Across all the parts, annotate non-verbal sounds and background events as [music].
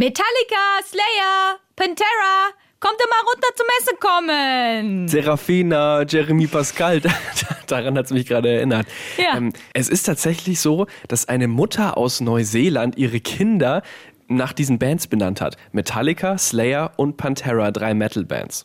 Metallica, Slayer, Pantera, kommt doch mal runter zum Messe kommen. Serafina, Jeremy Pascal, [laughs] daran hat es mich gerade erinnert. Ja. Ähm, es ist tatsächlich so, dass eine Mutter aus Neuseeland ihre Kinder nach diesen Bands benannt hat. Metallica, Slayer und Pantera, drei Metal-Bands.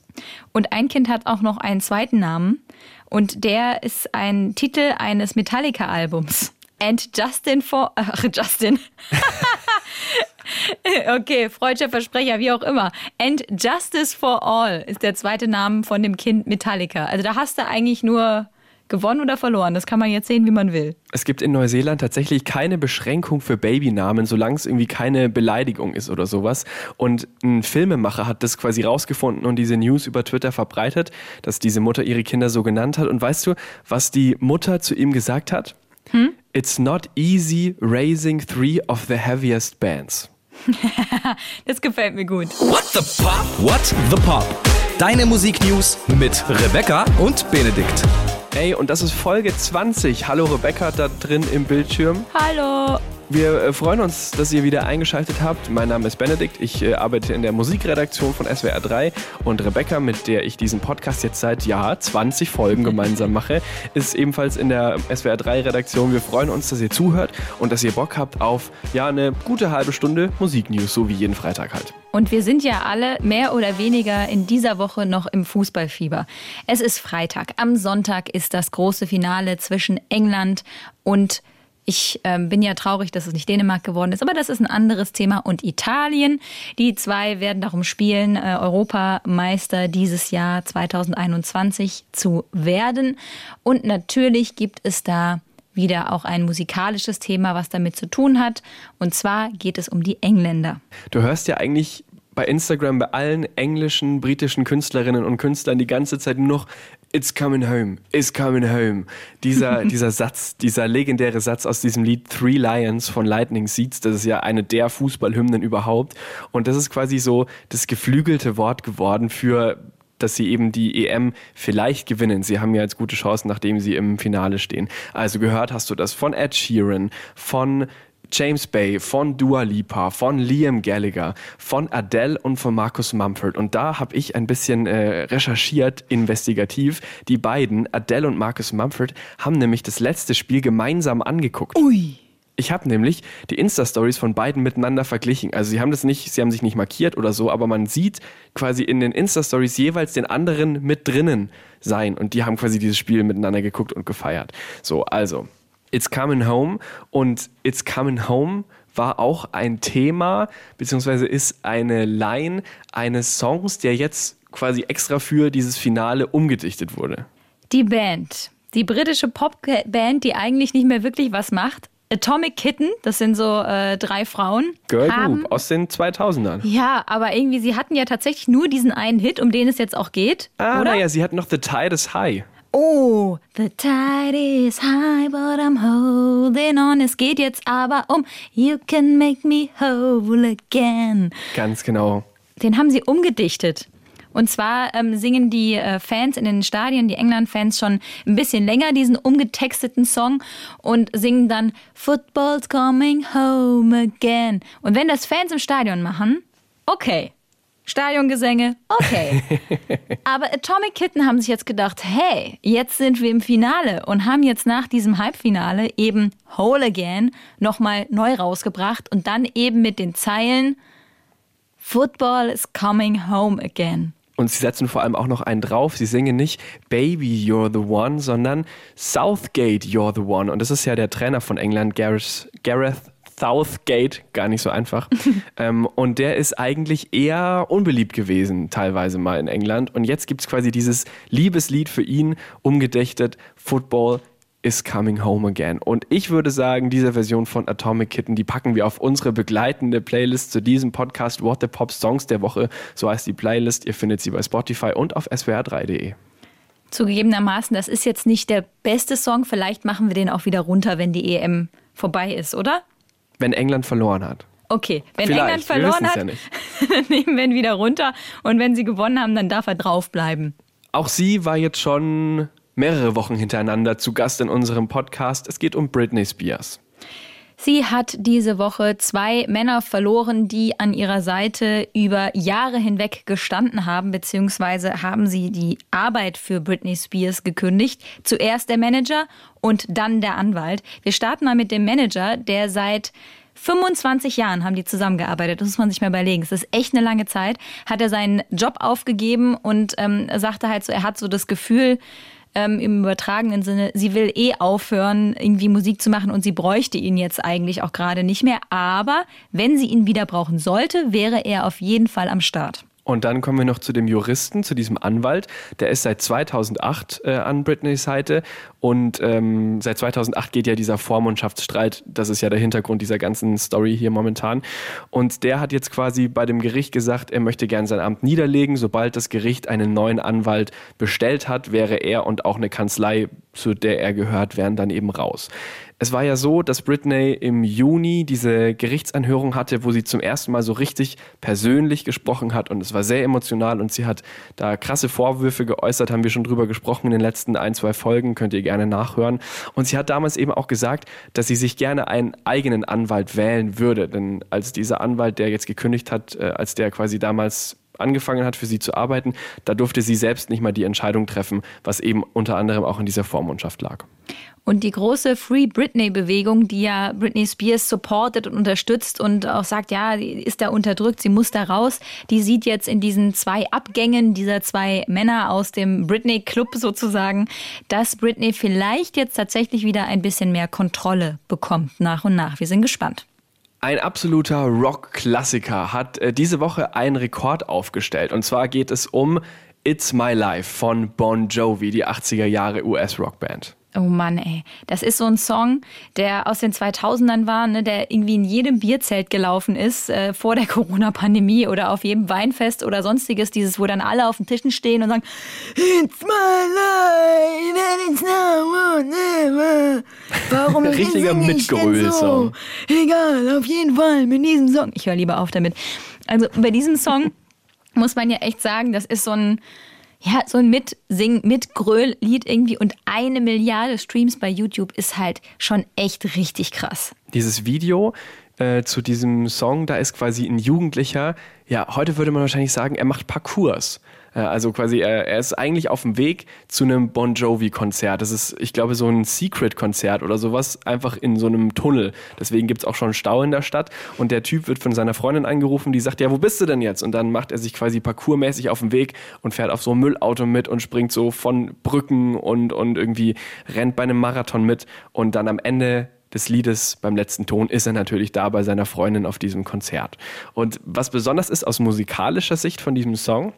Und ein Kind hat auch noch einen zweiten Namen. Und der ist ein Titel eines Metallica-Albums. And Justin for. Ach, [laughs] Justin. [laughs] [laughs] okay, freudscher Versprecher, wie auch immer. And Justice for All ist der zweite Name von dem Kind Metallica. Also da hast du eigentlich nur gewonnen oder verloren. Das kann man jetzt sehen, wie man will. Es gibt in Neuseeland tatsächlich keine Beschränkung für Babynamen, solange es irgendwie keine Beleidigung ist oder sowas. Und ein Filmemacher hat das quasi rausgefunden und diese News über Twitter verbreitet, dass diese Mutter ihre Kinder so genannt hat. Und weißt du, was die Mutter zu ihm gesagt hat? Hm? It's not easy raising three of the heaviest bands. [laughs] das gefällt mir gut. What the Pop? What the Pop? Deine Musiknews mit Rebecca und Benedikt. Ey, und das ist Folge 20. Hallo Rebecca da drin im Bildschirm. Hallo. Wir äh, freuen uns, dass ihr wieder eingeschaltet habt. Mein Name ist Benedikt. Ich äh, arbeite in der Musikredaktion von SWR 3 und Rebecca, mit der ich diesen Podcast jetzt seit ja 20 Folgen gemeinsam mache, ist ebenfalls in der SWR 3 Redaktion. Wir freuen uns, dass ihr zuhört und dass ihr Bock habt auf ja eine gute halbe Stunde Musiknews, so wie jeden Freitag halt. Und wir sind ja alle mehr oder weniger in dieser Woche noch im Fußballfieber. Es ist Freitag. Am Sonntag ist das große Finale zwischen England und ich ähm, bin ja traurig, dass es nicht Dänemark geworden ist, aber das ist ein anderes Thema. Und Italien, die zwei werden darum spielen, äh, Europameister dieses Jahr 2021 zu werden. Und natürlich gibt es da wieder auch ein musikalisches Thema, was damit zu tun hat. Und zwar geht es um die Engländer. Du hörst ja eigentlich bei Instagram bei allen englischen, britischen Künstlerinnen und Künstlern die ganze Zeit nur noch It's coming home, it's coming home. Dieser, [laughs] dieser Satz, dieser legendäre Satz aus diesem Lied Three Lions von Lightning Seeds, das ist ja eine der Fußballhymnen überhaupt. Und das ist quasi so das geflügelte Wort geworden für dass sie eben die EM vielleicht gewinnen. Sie haben ja jetzt gute Chancen, nachdem sie im Finale stehen. Also gehört hast du das von Ed Sheeran, von James Bay, von Dua Lipa, von Liam Gallagher, von Adele und von Marcus Mumford. Und da habe ich ein bisschen äh, recherchiert, investigativ. Die beiden, Adele und Marcus Mumford, haben nämlich das letzte Spiel gemeinsam angeguckt. Ui. Ich habe nämlich die Insta-Stories von beiden miteinander verglichen. Also sie haben das nicht, sie haben sich nicht markiert oder so, aber man sieht quasi in den Insta-Stories jeweils den anderen mit drinnen sein. Und die haben quasi dieses Spiel miteinander geguckt und gefeiert. So, also, It's Coming Home und It's Coming Home war auch ein Thema, beziehungsweise ist eine Line eines Songs, der jetzt quasi extra für dieses Finale umgedichtet wurde. Die Band, die britische Popband, die eigentlich nicht mehr wirklich was macht, Atomic Kitten, das sind so äh, drei Frauen. Girl haben, Group aus den 2000ern. Ja, aber irgendwie, sie hatten ja tatsächlich nur diesen einen Hit, um den es jetzt auch geht. Ah, naja, sie hatten noch The Tide is High. Oh, the tide is high, but I'm holding on. Es geht jetzt aber um You can make me whole again. Ganz genau. Den haben sie umgedichtet. Und zwar ähm, singen die äh, Fans in den Stadien, die England-Fans, schon ein bisschen länger diesen umgetexteten Song und singen dann Football's coming home again. Und wenn das Fans im Stadion machen, okay. Stadiongesänge, okay. [laughs] Aber Atomic Kitten haben sich jetzt gedacht, hey, jetzt sind wir im Finale und haben jetzt nach diesem Halbfinale eben Whole Again nochmal neu rausgebracht und dann eben mit den Zeilen Football is coming home again. Und sie setzen vor allem auch noch einen drauf. Sie singen nicht Baby, you're the one, sondern Southgate, you're the one. Und das ist ja der Trainer von England, Gareth, Gareth Southgate, gar nicht so einfach. [laughs] ähm, und der ist eigentlich eher unbeliebt gewesen, teilweise mal in England. Und jetzt gibt es quasi dieses Liebeslied für ihn, umgedächtet, Football is coming home again. Und ich würde sagen, diese Version von Atomic Kitten, die packen wir auf unsere begleitende Playlist zu diesem Podcast What the Pop Songs der Woche. So heißt die Playlist. Ihr findet sie bei Spotify und auf swr3.de. Zugegebenermaßen, das ist jetzt nicht der beste Song. Vielleicht machen wir den auch wieder runter, wenn die EM vorbei ist, oder? Wenn England verloren hat. Okay, wenn Vielleicht. England verloren hat, ja [laughs] dann nehmen wir ihn wieder runter. Und wenn sie gewonnen haben, dann darf er draufbleiben. Auch sie war jetzt schon mehrere Wochen hintereinander zu Gast in unserem Podcast. Es geht um Britney Spears. Sie hat diese Woche zwei Männer verloren, die an ihrer Seite über Jahre hinweg gestanden haben, beziehungsweise haben sie die Arbeit für Britney Spears gekündigt. Zuerst der Manager und dann der Anwalt. Wir starten mal mit dem Manager, der seit 25 Jahren haben die zusammengearbeitet. Das muss man sich mal überlegen. Es ist echt eine lange Zeit. Hat er seinen Job aufgegeben und ähm, sagte halt so, er hat so das Gefühl, ähm, im übertragenen Sinne, sie will eh aufhören, irgendwie Musik zu machen und sie bräuchte ihn jetzt eigentlich auch gerade nicht mehr. Aber wenn sie ihn wieder brauchen sollte, wäre er auf jeden Fall am Start. Und dann kommen wir noch zu dem Juristen, zu diesem Anwalt. Der ist seit 2008 äh, an Britneys Seite und ähm, seit 2008 geht ja dieser Vormundschaftsstreit. Das ist ja der Hintergrund dieser ganzen Story hier momentan. Und der hat jetzt quasi bei dem Gericht gesagt, er möchte gern sein Amt niederlegen. Sobald das Gericht einen neuen Anwalt bestellt hat, wäre er und auch eine Kanzlei, zu der er gehört, wären dann eben raus. Es war ja so, dass Britney im Juni diese Gerichtsanhörung hatte, wo sie zum ersten Mal so richtig persönlich gesprochen hat und es war sehr emotional und sie hat da krasse Vorwürfe geäußert, haben wir schon drüber gesprochen in den letzten ein, zwei Folgen, könnt ihr gerne nachhören. Und sie hat damals eben auch gesagt, dass sie sich gerne einen eigenen Anwalt wählen würde, denn als dieser Anwalt, der jetzt gekündigt hat, äh, als der quasi damals angefangen hat, für sie zu arbeiten, da durfte sie selbst nicht mal die Entscheidung treffen, was eben unter anderem auch in dieser Vormundschaft lag. Und die große Free Britney-Bewegung, die ja Britney Spears supportet und unterstützt und auch sagt, ja, sie ist da unterdrückt, sie muss da raus, die sieht jetzt in diesen zwei Abgängen dieser zwei Männer aus dem Britney-Club sozusagen, dass Britney vielleicht jetzt tatsächlich wieder ein bisschen mehr Kontrolle bekommt nach und nach. Wir sind gespannt. Ein absoluter Rock-Klassiker hat äh, diese Woche einen Rekord aufgestellt. Und zwar geht es um It's My Life von Bon Jovi, die 80er Jahre US-Rockband. Oh Mann, ey. Das ist so ein Song, der aus den 2000ern war, ne, der irgendwie in jedem Bierzelt gelaufen ist, äh, vor der Corona-Pandemie oder auf jedem Weinfest oder sonstiges. Dieses, wo dann alle auf den Tischen stehen und sagen, It's my life and it's now or never. Warum [laughs] Richtiger Mitgrößer. So? Egal, auf jeden Fall mit diesem Song. Ich höre lieber auf damit. Also bei diesem Song [laughs] muss man ja echt sagen, das ist so ein ja, so ein Mitsing, Mitgröl-Lied irgendwie und eine Milliarde Streams bei YouTube ist halt schon echt richtig krass. Dieses Video äh, zu diesem Song, da ist quasi ein Jugendlicher, ja, heute würde man wahrscheinlich sagen, er macht Parcours. Äh, also quasi, er, er ist eigentlich auf dem Weg zu einem Bon Jovi-Konzert. Das ist, ich glaube, so ein Secret-Konzert oder sowas, einfach in so einem Tunnel. Deswegen gibt es auch schon Stau in der Stadt. Und der Typ wird von seiner Freundin angerufen, die sagt, ja, wo bist du denn jetzt? Und dann macht er sich quasi parkourmäßig auf den Weg und fährt auf so ein Müllauto mit und springt so von Brücken und, und irgendwie rennt bei einem Marathon mit. Und dann am Ende des Liedes beim letzten Ton ist er natürlich da bei seiner Freundin auf diesem Konzert. Und was besonders ist aus musikalischer Sicht von diesem Song,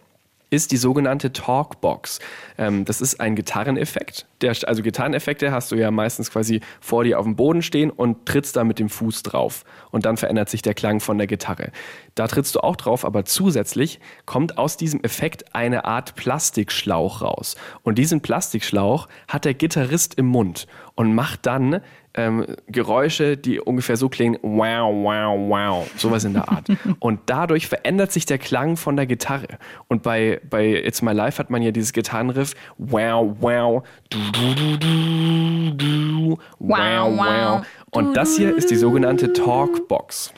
ist die sogenannte Talkbox. Ähm, das ist ein Gitarreneffekt. Der, also Gitarreneffekte hast du ja meistens quasi vor dir auf dem Boden stehen und trittst da mit dem Fuß drauf. Und dann verändert sich der Klang von der Gitarre. Da trittst du auch drauf, aber zusätzlich kommt aus diesem Effekt eine Art Plastikschlauch raus. Und diesen Plastikschlauch hat der Gitarrist im Mund und macht dann ähm, Geräusche, die ungefähr so klingen, wow, wow, wow, sowas in der Art. [laughs] Und dadurch verändert sich der Klang von der Gitarre. Und bei, bei It's My Life hat man ja dieses Gitarrenriff, wow, wow, du, du, du, du, du, wow, wow. Und das hier ist die sogenannte Talkbox.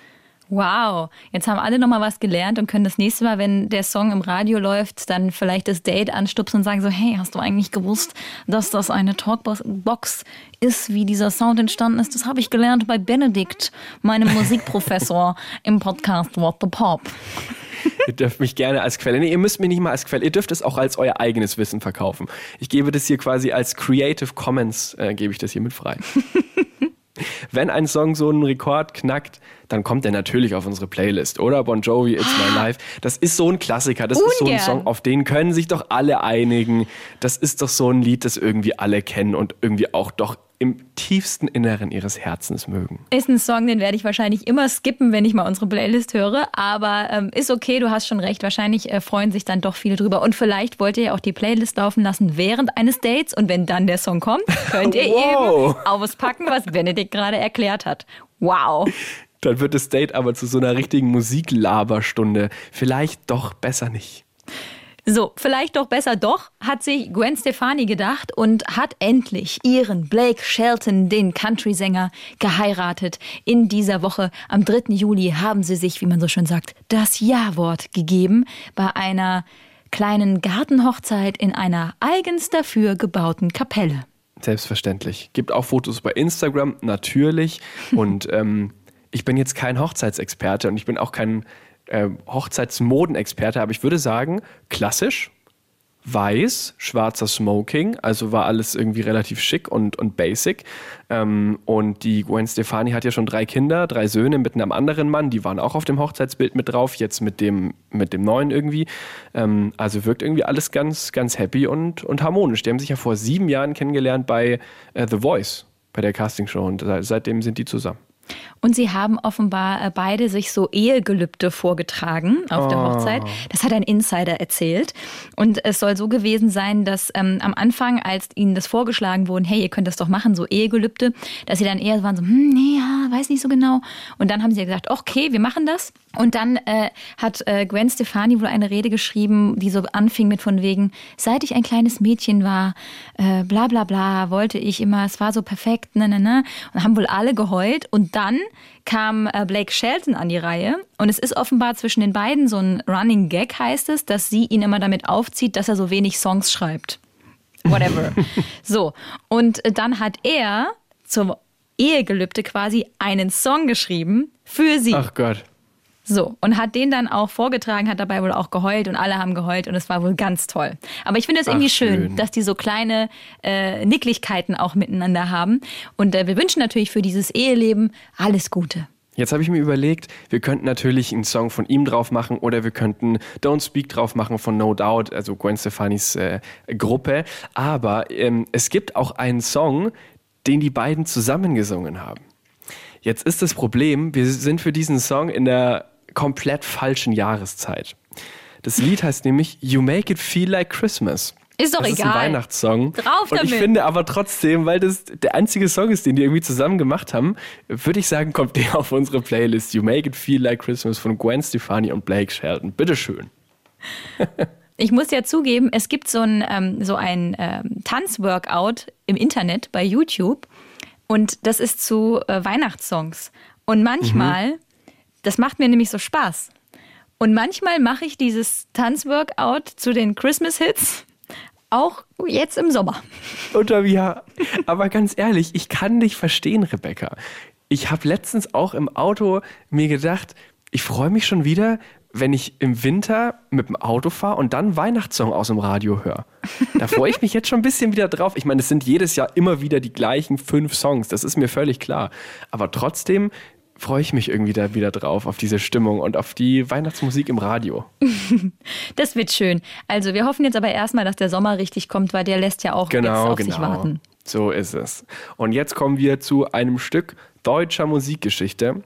Wow, jetzt haben alle nochmal was gelernt und können das nächste Mal, wenn der Song im Radio läuft, dann vielleicht das Date anstupsen und sagen so, hey, hast du eigentlich gewusst, dass das eine Talkbox ist, wie dieser Sound entstanden ist? Das habe ich gelernt bei Benedikt, meinem Musikprofessor [laughs] im Podcast What the Pop. ihr dürft mich gerne als Quelle, nee, ihr müsst mich nicht mal als Quelle, ihr dürft es auch als euer eigenes Wissen verkaufen. Ich gebe das hier quasi als Creative Commons, äh, gebe ich das hier mit frei. [laughs] Wenn ein Song so einen Rekord knackt, dann kommt er natürlich auf unsere Playlist, oder? Bon Jovi, It's My Life. Das ist so ein Klassiker. Das Ungern. ist so ein Song, auf den können sich doch alle einigen. Das ist doch so ein Lied, das irgendwie alle kennen und irgendwie auch doch im tiefsten Inneren ihres Herzens mögen. Ist ein Song, den werde ich wahrscheinlich immer skippen, wenn ich mal unsere Playlist höre. Aber ähm, ist okay, du hast schon recht. Wahrscheinlich äh, freuen sich dann doch viele drüber. Und vielleicht wollt ihr ja auch die Playlist laufen lassen während eines Dates. Und wenn dann der Song kommt, könnt ihr [laughs] wow. eben auspacken, was Benedikt gerade erklärt hat. Wow. Dann wird das Date aber zu so einer richtigen Musiklaberstunde. Vielleicht doch besser nicht. So, vielleicht doch besser doch, hat sich Gwen Stefani gedacht und hat endlich ihren Blake Shelton, den Country-Sänger, geheiratet. In dieser Woche, am 3. Juli, haben sie sich, wie man so schön sagt, das Ja-Wort gegeben bei einer kleinen Gartenhochzeit in einer eigens dafür gebauten Kapelle. Selbstverständlich. Gibt auch Fotos bei Instagram, natürlich. Und [laughs] ähm, ich bin jetzt kein Hochzeitsexperte und ich bin auch kein äh, Hochzeitsmodenexperte, aber ich würde sagen, klassisch, weiß, schwarzer Smoking, also war alles irgendwie relativ schick und, und basic. Ähm, und die Gwen Stefani hat ja schon drei Kinder, drei Söhne mit einem anderen Mann, die waren auch auf dem Hochzeitsbild mit drauf, jetzt mit dem, mit dem neuen irgendwie. Ähm, also wirkt irgendwie alles ganz, ganz happy und, und harmonisch. Die haben sich ja vor sieben Jahren kennengelernt bei äh, The Voice, bei der Castingshow und seitdem sind die zusammen. Und sie haben offenbar äh, beide sich so Ehegelübde vorgetragen auf oh. der Hochzeit. Das hat ein Insider erzählt. Und es soll so gewesen sein, dass ähm, am Anfang, als ihnen das vorgeschlagen wurde, hey, ihr könnt das doch machen, so Ehegelübde, dass sie dann eher waren so, hm, nee, ja, weiß nicht so genau. Und dann haben sie gesagt, okay, wir machen das. Und dann äh, hat äh, Gwen Stefani wohl eine Rede geschrieben, die so anfing mit von wegen, seit ich ein kleines Mädchen war, äh, bla bla bla, wollte ich immer, es war so perfekt, ne, ne, ne. Und haben wohl alle geheult. Und dann kam äh, Blake Shelton an die Reihe. Und es ist offenbar zwischen den beiden so ein Running Gag, heißt es, dass sie ihn immer damit aufzieht, dass er so wenig Songs schreibt. Whatever. [laughs] so. Und äh, dann hat er zum Ehegelübde quasi einen Song geschrieben für sie. Ach Gott. So, und hat den dann auch vorgetragen, hat dabei wohl auch geheult und alle haben geheult und es war wohl ganz toll. Aber ich finde es irgendwie schön. schön, dass die so kleine äh, Nicklichkeiten auch miteinander haben. Und äh, wir wünschen natürlich für dieses Eheleben alles Gute. Jetzt habe ich mir überlegt, wir könnten natürlich einen Song von ihm drauf machen oder wir könnten Don't Speak drauf machen von No Doubt, also Gwen Stefanis äh, Gruppe. Aber ähm, es gibt auch einen Song, den die beiden zusammengesungen haben. Jetzt ist das Problem, wir sind für diesen Song in der komplett falschen Jahreszeit. Das Lied heißt nämlich You Make It Feel Like Christmas. Ist doch das egal. ist ein Weihnachtssong. Drauf damit. Und ich finde aber trotzdem, weil das der einzige Song ist, den die irgendwie zusammen gemacht haben, würde ich sagen, kommt der auf unsere Playlist. You Make It Feel Like Christmas von Gwen Stefani und Blake Shelton. Bitteschön. [laughs] Ich muss ja zugeben, es gibt so ein, ähm, so ein ähm, Tanzworkout im Internet bei YouTube und das ist zu äh, Weihnachtssongs. Und manchmal mhm. Das macht mir nämlich so Spaß. Und manchmal mache ich dieses Tanzworkout zu den Christmas-Hits auch jetzt im Sommer. Oder ja, aber ganz ehrlich, ich kann dich verstehen, Rebecca. Ich habe letztens auch im Auto mir gedacht, ich freue mich schon wieder, wenn ich im Winter mit dem Auto fahre und dann Weihnachtssong aus dem Radio höre. Da freue ich mich jetzt schon ein bisschen wieder drauf. Ich meine, es sind jedes Jahr immer wieder die gleichen fünf Songs, das ist mir völlig klar. Aber trotzdem freue ich mich irgendwie da wieder drauf, auf diese Stimmung und auf die Weihnachtsmusik im Radio. [laughs] das wird schön. Also wir hoffen jetzt aber erstmal, dass der Sommer richtig kommt, weil der lässt ja auch genau, jetzt auf genau. sich warten. So ist es. Und jetzt kommen wir zu einem Stück deutscher Musikgeschichte.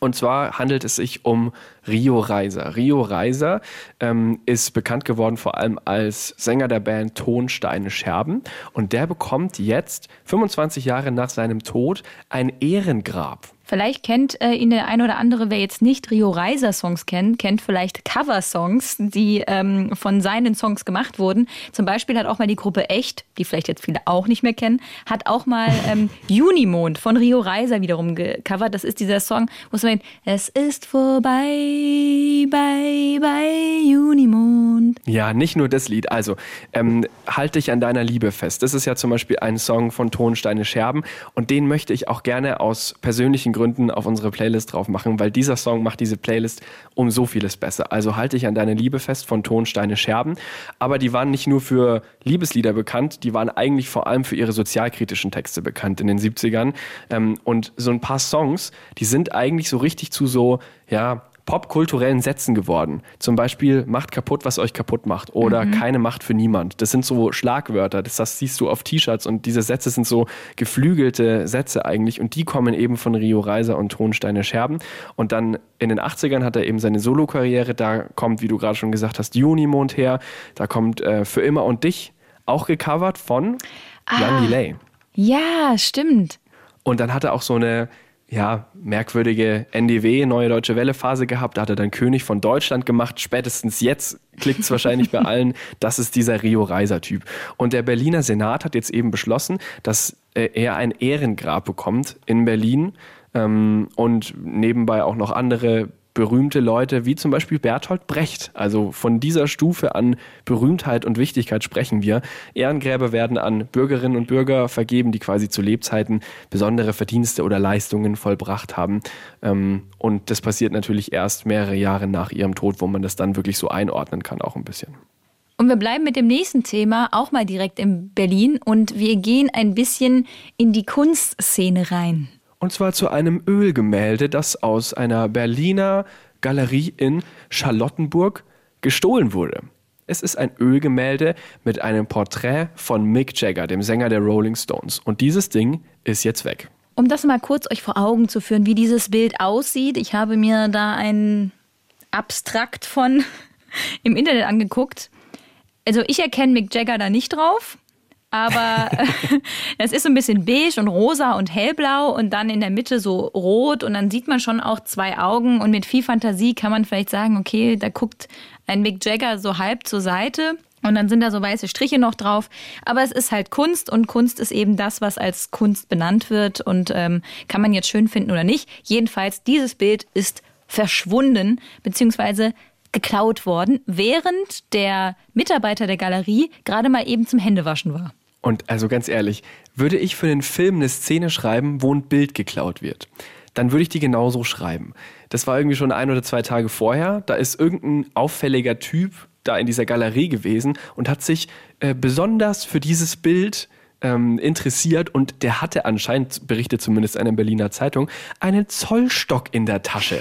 Und zwar handelt es sich um Rio Reiser. Rio Reiser ähm, ist bekannt geworden vor allem als Sänger der Band Tonsteine Scherben. Und der bekommt jetzt, 25 Jahre nach seinem Tod, ein Ehrengrab Vielleicht kennt äh, ihn der ein oder andere, wer jetzt nicht Rio Reiser Songs kennt, kennt vielleicht Cover-Songs, die ähm, von seinen Songs gemacht wurden. Zum Beispiel hat auch mal die Gruppe Echt, die vielleicht jetzt viele auch nicht mehr kennen, hat auch mal [laughs] ähm, Junimond von Rio Reiser wiederum gecovert. Das ist dieser Song, wo es meint, es ist vorbei, bei, bei Junimond. Ja, nicht nur das Lied. Also, ähm, halt dich an deiner Liebe fest. Das ist ja zum Beispiel ein Song von Tonsteine Scherben und den möchte ich auch gerne aus persönlichen Gründen auf unsere Playlist drauf machen, weil dieser Song macht diese Playlist um so vieles besser. Also halte ich an deine Liebe fest von Tonsteine Scherben. Aber die waren nicht nur für Liebeslieder bekannt, die waren eigentlich vor allem für ihre sozialkritischen Texte bekannt in den 70ern. Ähm, und so ein paar Songs, die sind eigentlich so richtig zu so, ja, popkulturellen Sätzen geworden. Zum Beispiel macht kaputt, was euch kaputt macht oder mhm. keine Macht für niemand. Das sind so Schlagwörter, das, das siehst du auf T-Shirts und diese Sätze sind so geflügelte Sätze eigentlich und die kommen eben von Rio Reiser und Tonsteine Scherben. Und dann in den 80ern hat er eben seine Solokarriere, da kommt, wie du gerade schon gesagt hast, Junimond her, da kommt äh, Für immer und dich, auch gecovert von ah. Jan Delay. Ja, stimmt. Und dann hat er auch so eine ja, merkwürdige NDW, Neue Deutsche Welle Phase gehabt. Da hat er dann König von Deutschland gemacht. Spätestens jetzt klickt es wahrscheinlich bei allen, [laughs] das ist dieser Rio Reiser Typ. Und der Berliner Senat hat jetzt eben beschlossen, dass äh, er ein Ehrengrab bekommt in Berlin ähm, und nebenbei auch noch andere berühmte Leute wie zum Beispiel Bertolt Brecht. Also von dieser Stufe an Berühmtheit und Wichtigkeit sprechen wir. Ehrengräber werden an Bürgerinnen und Bürger vergeben, die quasi zu Lebzeiten besondere Verdienste oder Leistungen vollbracht haben. Ähm, und das passiert natürlich erst mehrere Jahre nach ihrem Tod, wo man das dann wirklich so einordnen kann, auch ein bisschen. Und wir bleiben mit dem nächsten Thema auch mal direkt in Berlin und wir gehen ein bisschen in die Kunstszene rein. Und zwar zu einem Ölgemälde, das aus einer Berliner Galerie in Charlottenburg gestohlen wurde. Es ist ein Ölgemälde mit einem Porträt von Mick Jagger, dem Sänger der Rolling Stones. Und dieses Ding ist jetzt weg. Um das mal kurz euch vor Augen zu führen, wie dieses Bild aussieht, ich habe mir da ein Abstrakt von [laughs] im Internet angeguckt. Also ich erkenne Mick Jagger da nicht drauf aber [laughs] es ist so ein bisschen beige und rosa und hellblau und dann in der Mitte so rot und dann sieht man schon auch zwei Augen und mit viel Fantasie kann man vielleicht sagen, okay, da guckt ein Mick Jagger so halb zur Seite und dann sind da so weiße Striche noch drauf. Aber es ist halt Kunst und Kunst ist eben das, was als Kunst benannt wird und ähm, kann man jetzt schön finden oder nicht. Jedenfalls, dieses Bild ist verschwunden, beziehungsweise geklaut worden, während der Mitarbeiter der Galerie gerade mal eben zum Händewaschen war. Und also ganz ehrlich, würde ich für den Film eine Szene schreiben, wo ein Bild geklaut wird, dann würde ich die genauso schreiben. Das war irgendwie schon ein oder zwei Tage vorher. Da ist irgendein auffälliger Typ da in dieser Galerie gewesen und hat sich äh, besonders für dieses Bild ähm, interessiert und der hatte anscheinend, berichtet zumindest eine Berliner Zeitung, einen Zollstock in der Tasche.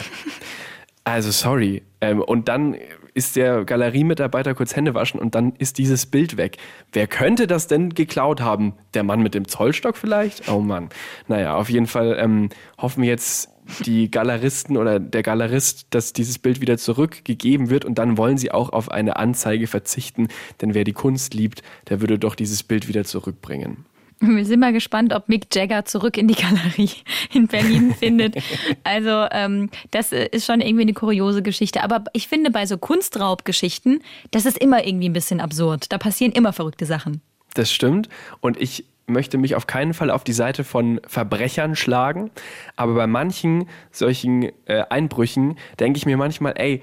Also sorry. Ähm, und dann ist der Galeriemitarbeiter kurz Hände waschen und dann ist dieses Bild weg. Wer könnte das denn geklaut haben? Der Mann mit dem Zollstock vielleicht? Oh Mann. Naja, auf jeden Fall ähm, hoffen wir jetzt die Galeristen oder der Galerist, dass dieses Bild wieder zurückgegeben wird und dann wollen sie auch auf eine Anzeige verzichten, denn wer die Kunst liebt, der würde doch dieses Bild wieder zurückbringen. Wir sind mal gespannt, ob Mick Jagger zurück in die Galerie in Berlin findet. [laughs] Also ähm, das äh, ist schon irgendwie eine kuriose Geschichte. Aber ich finde bei so Kunstraubgeschichten, das ist immer irgendwie ein bisschen absurd. Da passieren immer verrückte Sachen. Das stimmt. Und ich möchte mich auf keinen Fall auf die Seite von Verbrechern schlagen. Aber bei manchen solchen äh, Einbrüchen denke ich mir manchmal, ey,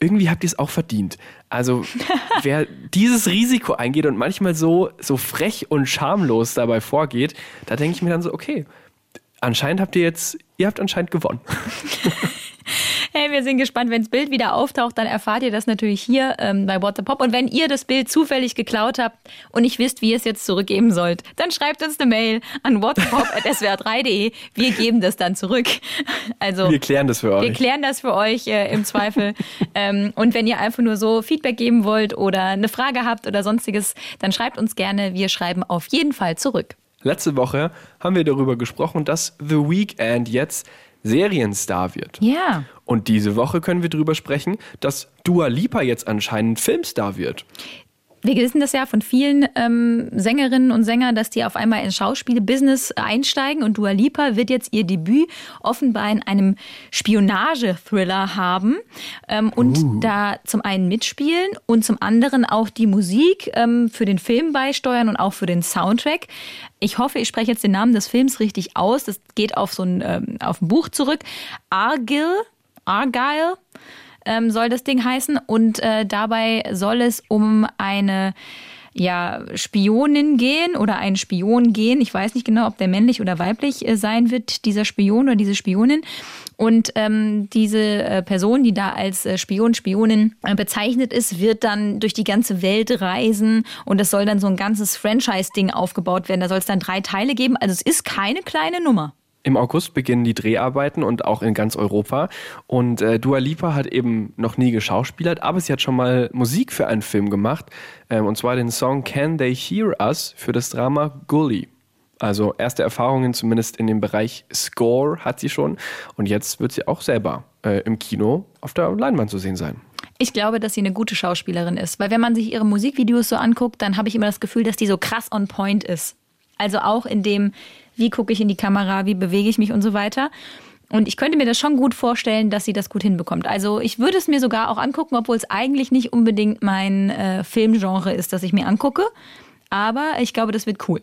irgendwie habt ihr es auch verdient. Also [laughs] wer dieses Risiko eingeht und manchmal so, so frech und schamlos dabei vorgeht, da denke ich mir dann so, okay, anscheinend habt ihr jetzt, ihr habt anscheinend gewonnen. [laughs] Hey, wir sind gespannt. Wenn das Bild wieder auftaucht, dann erfahrt ihr das natürlich hier ähm, bei What the Pop. Und wenn ihr das Bild zufällig geklaut habt und nicht wisst, wie ihr es jetzt zurückgeben sollt, dann schreibt uns eine Mail an whatthepop.swr3.de. Wir geben das dann zurück. Also wir klären das für euch. Wir klären das für euch äh, im Zweifel. [laughs] ähm, und wenn ihr einfach nur so Feedback geben wollt oder eine Frage habt oder sonstiges, dann schreibt uns gerne. Wir schreiben auf jeden Fall zurück. Letzte Woche haben wir darüber gesprochen, dass The Weeknd jetzt Serienstar wird. Ja. Und diese Woche können wir darüber sprechen, dass Dua Lipa jetzt anscheinend Filmstar wird. Wir wissen das ja von vielen ähm, Sängerinnen und Sängern, dass die auf einmal ins Schauspielbusiness einsteigen und Dua Lipa wird jetzt ihr Debüt offenbar in einem Spionage-Thriller haben ähm, und uh. da zum einen mitspielen und zum anderen auch die Musik ähm, für den Film beisteuern und auch für den Soundtrack. Ich hoffe, ich spreche jetzt den Namen des Films richtig aus. Das geht auf so ein, ähm, auf ein Buch zurück. Argyle, Argyle ähm, soll das Ding heißen. Und äh, dabei soll es um eine ja, Spionin gehen oder einen Spion gehen. Ich weiß nicht genau, ob der männlich oder weiblich äh, sein wird, dieser Spion oder diese Spionin. Und ähm, diese äh, Person, die da als äh, Spion, Spionin bezeichnet ist, wird dann durch die ganze Welt reisen und es soll dann so ein ganzes Franchise-Ding aufgebaut werden. Da soll es dann drei Teile geben. Also es ist keine kleine Nummer. Im August beginnen die Dreharbeiten und auch in ganz Europa. Und äh, Dua Lipa hat eben noch nie geschauspielert, aber sie hat schon mal Musik für einen Film gemacht. Ähm, und zwar den Song Can They Hear Us für das Drama Gully. Also erste Erfahrungen zumindest in dem Bereich Score hat sie schon. Und jetzt wird sie auch selber äh, im Kino auf der Leinwand zu sehen sein. Ich glaube, dass sie eine gute Schauspielerin ist, weil wenn man sich ihre Musikvideos so anguckt, dann habe ich immer das Gefühl, dass die so krass on point ist. Also auch in dem wie gucke ich in die Kamera, wie bewege ich mich und so weiter. Und ich könnte mir das schon gut vorstellen, dass sie das gut hinbekommt. Also ich würde es mir sogar auch angucken, obwohl es eigentlich nicht unbedingt mein äh, Filmgenre ist, das ich mir angucke. Aber ich glaube, das wird cool.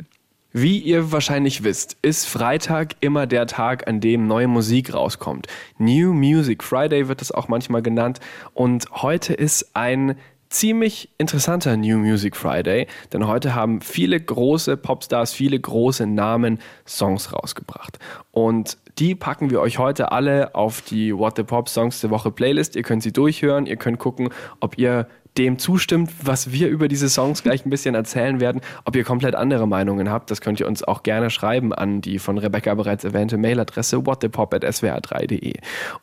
Wie ihr wahrscheinlich wisst, ist Freitag immer der Tag, an dem neue Musik rauskommt. New Music Friday wird es auch manchmal genannt. Und heute ist ein ziemlich interessanter New Music Friday, denn heute haben viele große Popstars, viele große Namen Songs rausgebracht. Und die packen wir euch heute alle auf die What the Pop Songs der Woche Playlist. Ihr könnt sie durchhören, ihr könnt gucken, ob ihr dem zustimmt, was wir über diese Songs gleich ein bisschen erzählen werden. Ob ihr komplett andere Meinungen habt, das könnt ihr uns auch gerne schreiben an die von Rebecca bereits erwähnte Mailadresse whatthepop.swr3.de.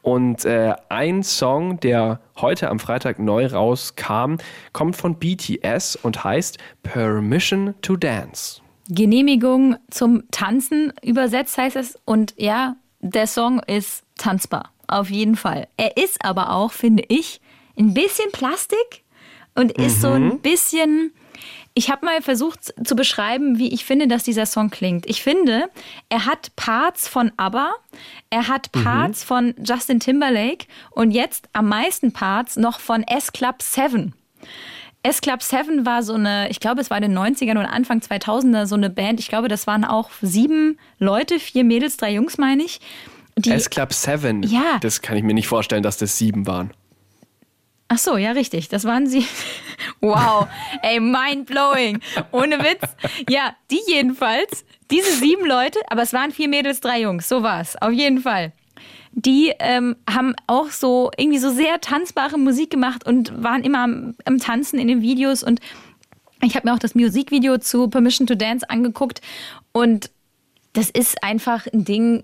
Und äh, ein Song, der heute am Freitag neu rauskam, kommt von BTS und heißt Permission to Dance. Genehmigung zum Tanzen übersetzt heißt es. Und ja, der Song ist tanzbar. Auf jeden Fall. Er ist aber auch, finde ich, ein bisschen Plastik und ist mhm. so ein mhm. bisschen. Ich habe mal versucht zu beschreiben, wie ich finde, dass dieser Song klingt. Ich finde, er hat Parts von ABBA, er hat mhm. Parts mhm. von Justin Timberlake und jetzt am meisten Parts noch von S Club 7. S Club 7 war so eine, ich glaube, es war in den 90ern und Anfang 2000er so eine Band. Ich glaube, das waren auch sieben Leute, vier Mädels, drei Jungs, meine ich. S Club 7? Ja. Das kann ich mir nicht vorstellen, dass das sieben waren. Ach so, ja, richtig. Das waren sie. [laughs] wow. Ey, mind blowing. Ohne Witz. Ja, die jedenfalls. Diese sieben Leute, aber es waren vier Mädels, drei Jungs. So war es. Auf jeden Fall die ähm, haben auch so irgendwie so sehr tanzbare Musik gemacht und waren immer am, am Tanzen in den Videos. Und ich habe mir auch das Musikvideo zu Permission to Dance angeguckt. Und das ist einfach ein Ding,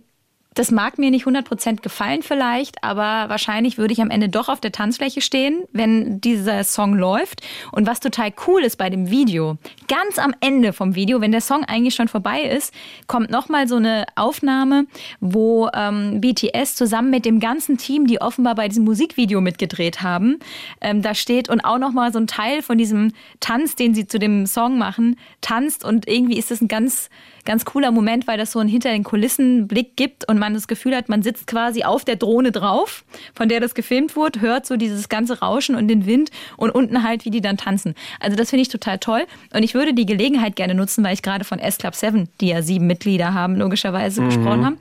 das mag mir nicht 100% gefallen vielleicht, aber wahrscheinlich würde ich am Ende doch auf der Tanzfläche stehen, wenn dieser Song läuft. Und was total cool ist bei dem Video, ganz am Ende vom Video, wenn der Song eigentlich schon vorbei ist, kommt nochmal so eine Aufnahme, wo ähm, BTS zusammen mit dem ganzen Team, die offenbar bei diesem Musikvideo mitgedreht haben, ähm, da steht und auch nochmal so ein Teil von diesem Tanz, den sie zu dem Song machen, tanzt und irgendwie ist das ein ganz ganz cooler Moment, weil das so einen hinter den Kulissen Blick gibt und man das Gefühl hat, man sitzt quasi auf der Drohne drauf, von der das gefilmt wurde, hört so dieses ganze Rauschen und den Wind und unten halt, wie die dann tanzen. Also das finde ich total toll und ich würde die Gelegenheit gerne nutzen, weil ich gerade von S Club 7, die ja sieben Mitglieder haben, logischerweise mhm. gesprochen haben,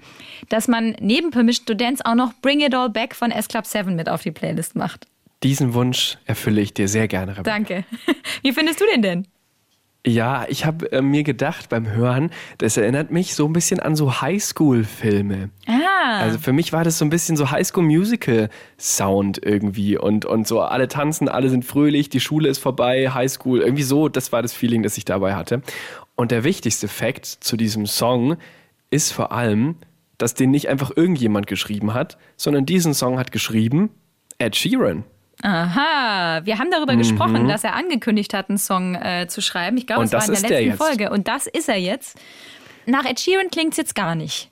dass man neben Permission to Dance auch noch Bring It All Back von S Club 7 mit auf die Playlist macht. Diesen Wunsch erfülle ich dir sehr gerne, Rebecca. Danke. [laughs] Wie findest du den denn? Ja, ich habe äh, mir gedacht beim Hören, das erinnert mich so ein bisschen an so Highschool-Filme. Ah. Also für mich war das so ein bisschen so Highschool-Musical-Sound irgendwie und, und so alle tanzen, alle sind fröhlich, die Schule ist vorbei, Highschool, irgendwie so, das war das Feeling, das ich dabei hatte. Und der wichtigste Fakt zu diesem Song ist vor allem, dass den nicht einfach irgendjemand geschrieben hat, sondern diesen Song hat geschrieben Ed Sheeran. Aha, wir haben darüber mhm. gesprochen, dass er angekündigt hat, einen Song äh, zu schreiben. Ich glaube, es war in der letzten Folge. Und das ist er jetzt. Nach Ed Sheeran klingt es jetzt gar nicht.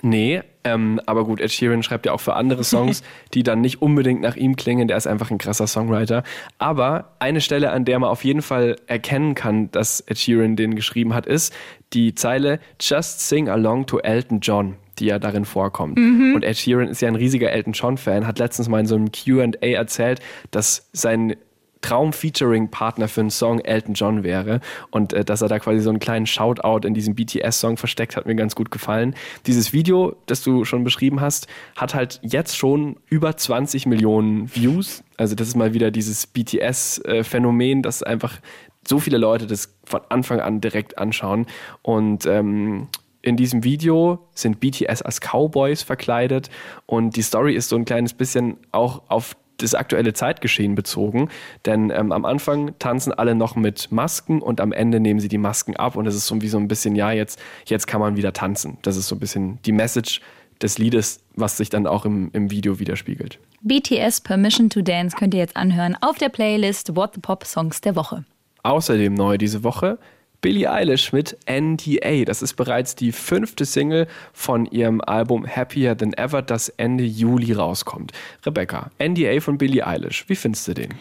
Nee, ähm, aber gut, Ed Sheeran schreibt ja auch für andere Songs, [laughs] die dann nicht unbedingt nach ihm klingen. Der ist einfach ein krasser Songwriter. Aber eine Stelle, an der man auf jeden Fall erkennen kann, dass Ed Sheeran den geschrieben hat, ist die Zeile Just Sing Along to Elton John die ja darin vorkommt. Mhm. Und Ed Sheeran ist ja ein riesiger Elton John-Fan, hat letztens mal in so einem QA erzählt, dass sein Traum-Featuring-Partner für einen Song Elton John wäre und äh, dass er da quasi so einen kleinen Shoutout in diesem BTS-Song versteckt, hat mir ganz gut gefallen. Dieses Video, das du schon beschrieben hast, hat halt jetzt schon über 20 Millionen Views. Also das ist mal wieder dieses BTS-Phänomen, dass einfach so viele Leute das von Anfang an direkt anschauen. Und ähm, in diesem Video sind BTS als Cowboys verkleidet und die Story ist so ein kleines bisschen auch auf das aktuelle Zeitgeschehen bezogen, denn ähm, am Anfang tanzen alle noch mit Masken und am Ende nehmen sie die Masken ab und es ist so wie so ein bisschen, ja, jetzt, jetzt kann man wieder tanzen. Das ist so ein bisschen die Message des Liedes, was sich dann auch im, im Video widerspiegelt. BTS Permission to Dance könnt ihr jetzt anhören auf der Playlist What the Pop Songs der Woche. Außerdem neu diese Woche Billie Eilish mit NDA. Das ist bereits die fünfte Single von ihrem Album Happier Than Ever, das Ende Juli rauskommt. Rebecca, NDA von Billie Eilish, wie findest du den?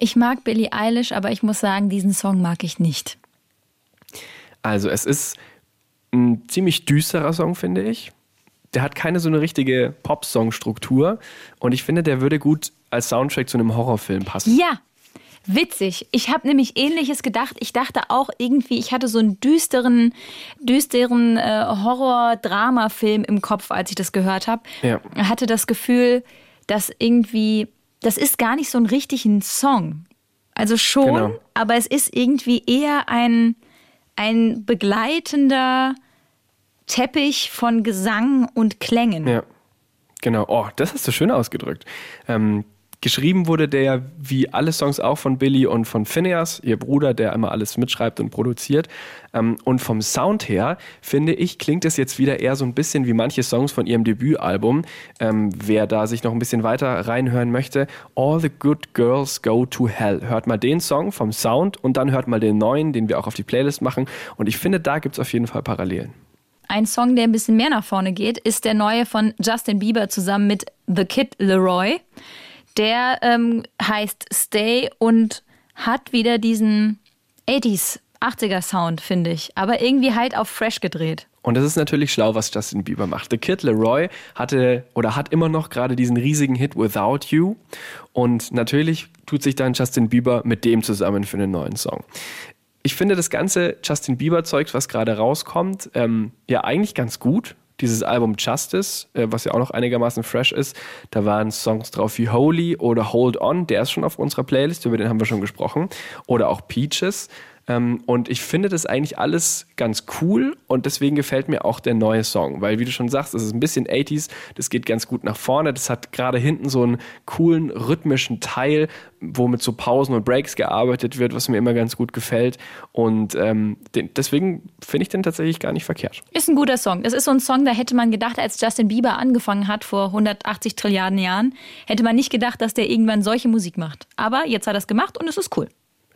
Ich mag Billie Eilish, aber ich muss sagen, diesen Song mag ich nicht. Also es ist ein ziemlich düsterer Song, finde ich. Der hat keine so eine richtige Pop-Song-Struktur und ich finde, der würde gut als Soundtrack zu einem Horrorfilm passen. Ja, Witzig. Ich habe nämlich ähnliches gedacht. Ich dachte auch irgendwie, ich hatte so einen düsteren, düsteren äh, Horror-Drama-Film im Kopf, als ich das gehört habe. Ja. Hatte das Gefühl, dass irgendwie, das ist gar nicht so ein richtigen Song. Also schon, Genau. aber es ist irgendwie eher ein, ein begleitender Teppich von Gesang und Klängen. Ja, genau. Oh, das hast du schön ausgedrückt. Ähm, geschrieben wurde der wie alle Songs auch von Billy und von Phineas, ihr Bruder, der immer alles mitschreibt und produziert. Ähm, und vom Sound her, finde ich, klingt es jetzt wieder eher so ein bisschen wie manche Songs von ihrem Debütalbum. Ähm, wer da sich noch ein bisschen weiter reinhören möchte, All the Good Girls Go to Hell. Hört mal den Song vom Sound und dann hört mal den neuen, den wir auch auf die Playlist machen. Und ich finde, da gibt es auf jeden Fall Parallelen. Ein Song, der ein bisschen mehr nach vorne geht, ist der neue von Justin Bieber zusammen mit The Kid Leroy. Der ähm, heißt Stay und hat wieder diesen 80s, 80er Sound, finde ich. Aber irgendwie halt auf fresh gedreht. Und das ist natürlich schlau, was Justin Bieber macht. The Kid Leroy hatte oder hat immer noch gerade diesen riesigen Hit Without You. Und natürlich tut sich dann Justin Bieber mit dem zusammen für einen neuen Song. Ich finde das ganze Justin Bieber-Zeug, was gerade rauskommt, ähm, ja eigentlich ganz gut. Dieses Album Justice, äh, was ja auch noch einigermaßen fresh ist, da waren Songs drauf wie Holy oder Hold On, der ist schon auf unserer Playlist, über den haben wir schon gesprochen. Oder auch Peaches. Ähm, und ich finde das eigentlich alles ganz cool und deswegen gefällt mir auch der neue Song, weil wie du schon sagst, es ist ein bisschen 80s, das geht ganz gut nach vorne, das hat gerade hinten so einen coolen rhythmischen Teil, wo mit so Pausen und Breaks gearbeitet wird, was mir immer ganz gut gefällt und ähm, den, deswegen finde ich den tatsächlich gar nicht verkehrt. Ist ein guter Song. Das ist so ein Song, da hätte man gedacht, als Justin Bieber angefangen hat vor 180 Trilliarden Jahren, hätte man nicht gedacht, dass der irgendwann solche Musik macht. Aber jetzt hat er es gemacht und es ist cool.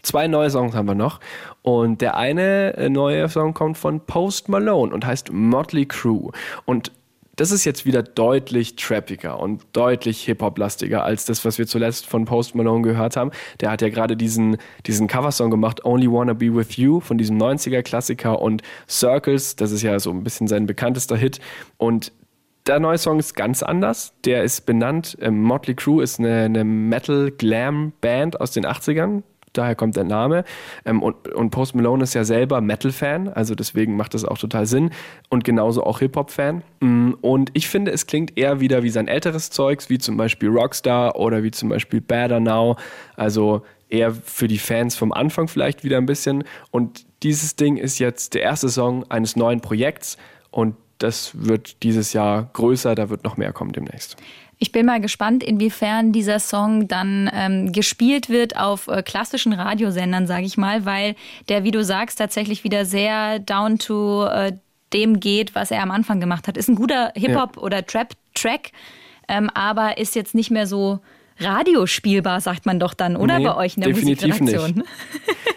Zwei neue Songs haben wir noch. Und der eine äh, neue Song kommt von Post Malone und heißt Motley Crue. Und das ist jetzt wieder deutlich trappiger und deutlich Hip-Hop-lastiger als das, was wir zuletzt von Post Malone gehört haben. Der hat ja gerade diesen, diesen Coversong gemacht, Only Wanna Be With You, von diesem 90er-Klassiker und Circles, das ist ja so ein bisschen sein bekanntester Hit. Und der neue Song ist ganz anders. Der ist benannt, ähm, Motley Crue ist eine, eine Metal-Glam-Band aus den 80ern. Daher kommt der Name. Ähm, und, und Post Malone ist ja selber Metal-Fan, also deswegen macht das auch total Sinn. Und genauso auch Hip-Hop-Fan. Mm, Und ich finde, es klingt eher wieder wie sein älteres Zeugs, wie zum Beispiel Rockstar oder wie zum Beispiel Better Now. Also eher für die Fans vom Anfang vielleicht wieder ein bisschen. Und dieses Ding ist jetzt der erste Song eines neuen Projekts und das wird dieses Jahr größer, da wird noch mehr kommen demnächst. Ich bin mal gespannt, inwiefern dieser Song dann ähm, gespielt wird auf äh, klassischen Radiosendern, sage ich mal, weil der, wie du sagst, tatsächlich wieder sehr down to äh, dem geht, was er am Anfang gemacht hat. Ist ein guter Hip-Hop- oder Trap-Track, ähm, aber ist jetzt nicht mehr so radiospielbar, sagt man doch dann, oder Nee, bei euch in der definitiv Musikredaktion? [laughs]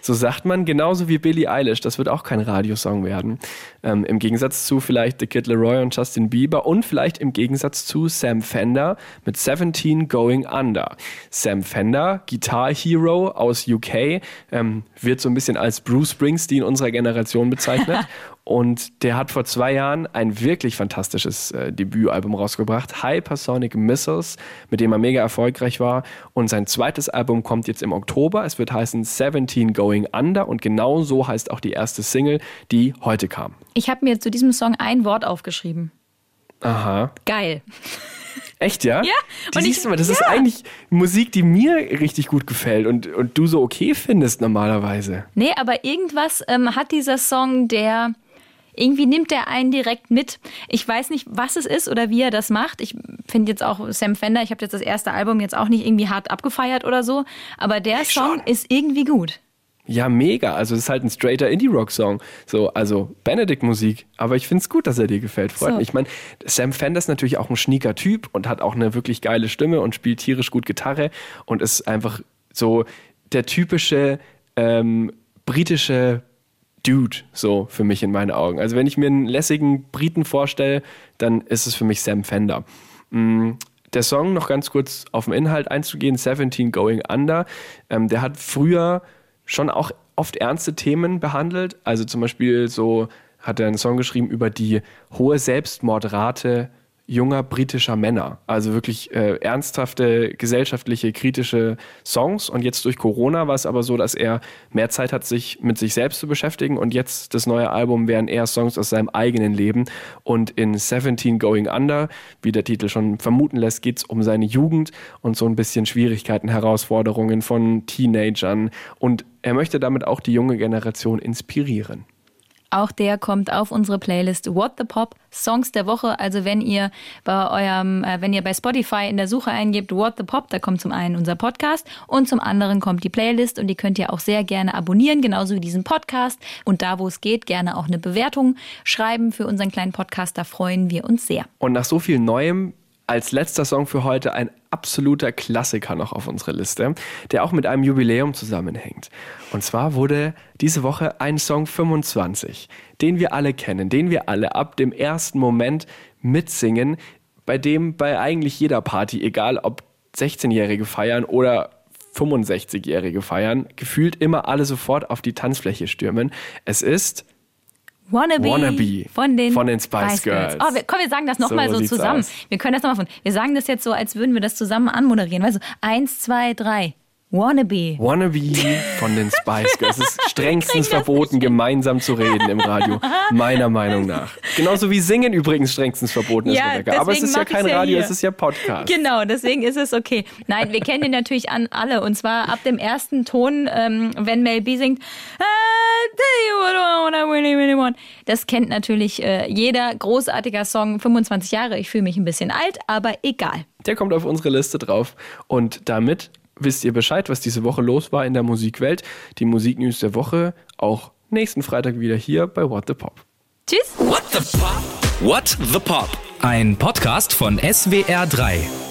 So sagt man, genauso wie Billie Eilish. Das wird auch kein Radiosong werden. Ähm, Im Gegensatz zu vielleicht The Kid Leroy und Justin Bieber und vielleicht im Gegensatz zu Sam Fender mit 17 Going Under. Sam Fender, Guitar Hero aus UK, ähm, wird so ein bisschen als Bruce Springsteen unserer Generation bezeichnet. [laughs] Und der hat vor zwei Jahren ein wirklich fantastisches äh, Debütalbum rausgebracht, Hypersonic Missiles, mit dem er mega erfolgreich war. Und sein zweites Album kommt jetzt im Oktober. Es wird heißen 17 Going Under und genau so heißt auch die erste Single, die heute kam. Ich habe mir zu diesem Song ein Wort aufgeschrieben. Aha. Geil. Echt, ja? Ja, Die und siehst ich- du mal, das ist ja. eigentlich Musik, die mir richtig gut gefällt und, und du so okay findest normalerweise. Nee, aber irgendwas ähm, hat dieser Song, der irgendwie nimmt er einen direkt mit. Ich weiß nicht, was es ist oder wie er das macht. Ich finde jetzt auch Sam Fender, ich habe jetzt das erste Album jetzt auch nicht irgendwie hart abgefeiert oder so, aber der Song schon. ist irgendwie gut. Ja, mega. Also es ist halt ein straighter Indie-Rock-Song. So, also Benedict-Musik. Aber ich finde es gut, dass er dir gefällt. Freut So. mich. Ich meine, Sam Fender ist natürlich auch ein schnieker Typ und hat auch eine wirklich geile Stimme und spielt tierisch gut Gitarre und ist einfach so der typische ähm, britische Dude, so für mich in meinen Augen. Also wenn ich mir einen lässigen Briten vorstelle, dann ist es für mich Sam Fender. Mm, Der Song, noch ganz kurz auf den Inhalt einzugehen, 17 Going Under, ähm, der hat früher schon auch oft ernste Themen behandelt, also zum Beispiel so hat er einen Song geschrieben über die hohe Selbstmordrate junger britischer Männer. Also wirklich äh, ernsthafte, gesellschaftliche, kritische Songs. Und jetzt durch Corona war es aber so, dass er mehr Zeit hat, sich mit sich selbst zu beschäftigen. Und jetzt das neue Album wären eher Songs aus seinem eigenen Leben. Und in 17 Going Under, wie der Titel schon vermuten lässt, geht es um seine Jugend und so ein bisschen Schwierigkeiten, Herausforderungen von Teenagern. Und er möchte damit auch die junge Generation inspirieren. Auch der kommt auf unsere Playlist What the Pop Songs der Woche. Also wenn ihr bei eurem, äh, wenn ihr bei Spotify in der Suche eingebt What the Pop, da kommt zum einen unser Podcast und zum anderen kommt die Playlist und die könnt ihr auch sehr gerne abonnieren, genauso wie diesen Podcast. Und da, wo es geht, gerne auch eine Bewertung schreiben für unseren kleinen Podcast. Da freuen wir uns sehr. Und nach so viel Neuem als letzter Song für heute ein absoluter Klassiker noch auf unserer Liste, der auch mit einem Jubiläum zusammenhängt. Und zwar wurde diese Woche ein Song 25, den wir alle kennen, den wir alle ab dem ersten Moment mitsingen, bei dem bei eigentlich jeder Party, egal ob 16-Jährige feiern oder 65-Jährige feiern, gefühlt immer alle sofort auf die Tanzfläche stürmen. Es ist Wannabe, Wannabe von den, von den Spice Girls. Oh, wir, komm, wir sagen das nochmal so, So zusammen. aus. Wir können das nochmal von. Wir sagen das jetzt so, als würden wir das zusammen anmoderieren. Weißt du, eins, zwei, drei. Wannabe. Wannabe von den Spice Girls. Es ist [laughs] strengstens verboten, gemeinsam zu reden im Radio. [laughs] Meiner Meinung nach. Genauso wie Singen übrigens strengstens verboten ist, Ja, Rebecca. Aber es ist ja kein ja Radio, hier. es ist ja Podcast. Genau, deswegen ist es okay. Nein, wir kennen den natürlich an alle. Und zwar ab dem ersten Ton, ähm, wenn Mel B singt, "I tell you what I want, I really, really want. Das kennt natürlich äh, jeder. Großartiger Song, 25 Jahre. Ich fühle mich ein bisschen alt, aber egal. Der kommt auf unsere Liste drauf. Und damit wisst ihr Bescheid, was diese Woche los war in der Musikwelt. Die Musiknews der Woche auch nächsten Freitag wieder hier bei What the Pop. Tschüss. What the Pop? What the Pop? Ein Podcast von SWR3.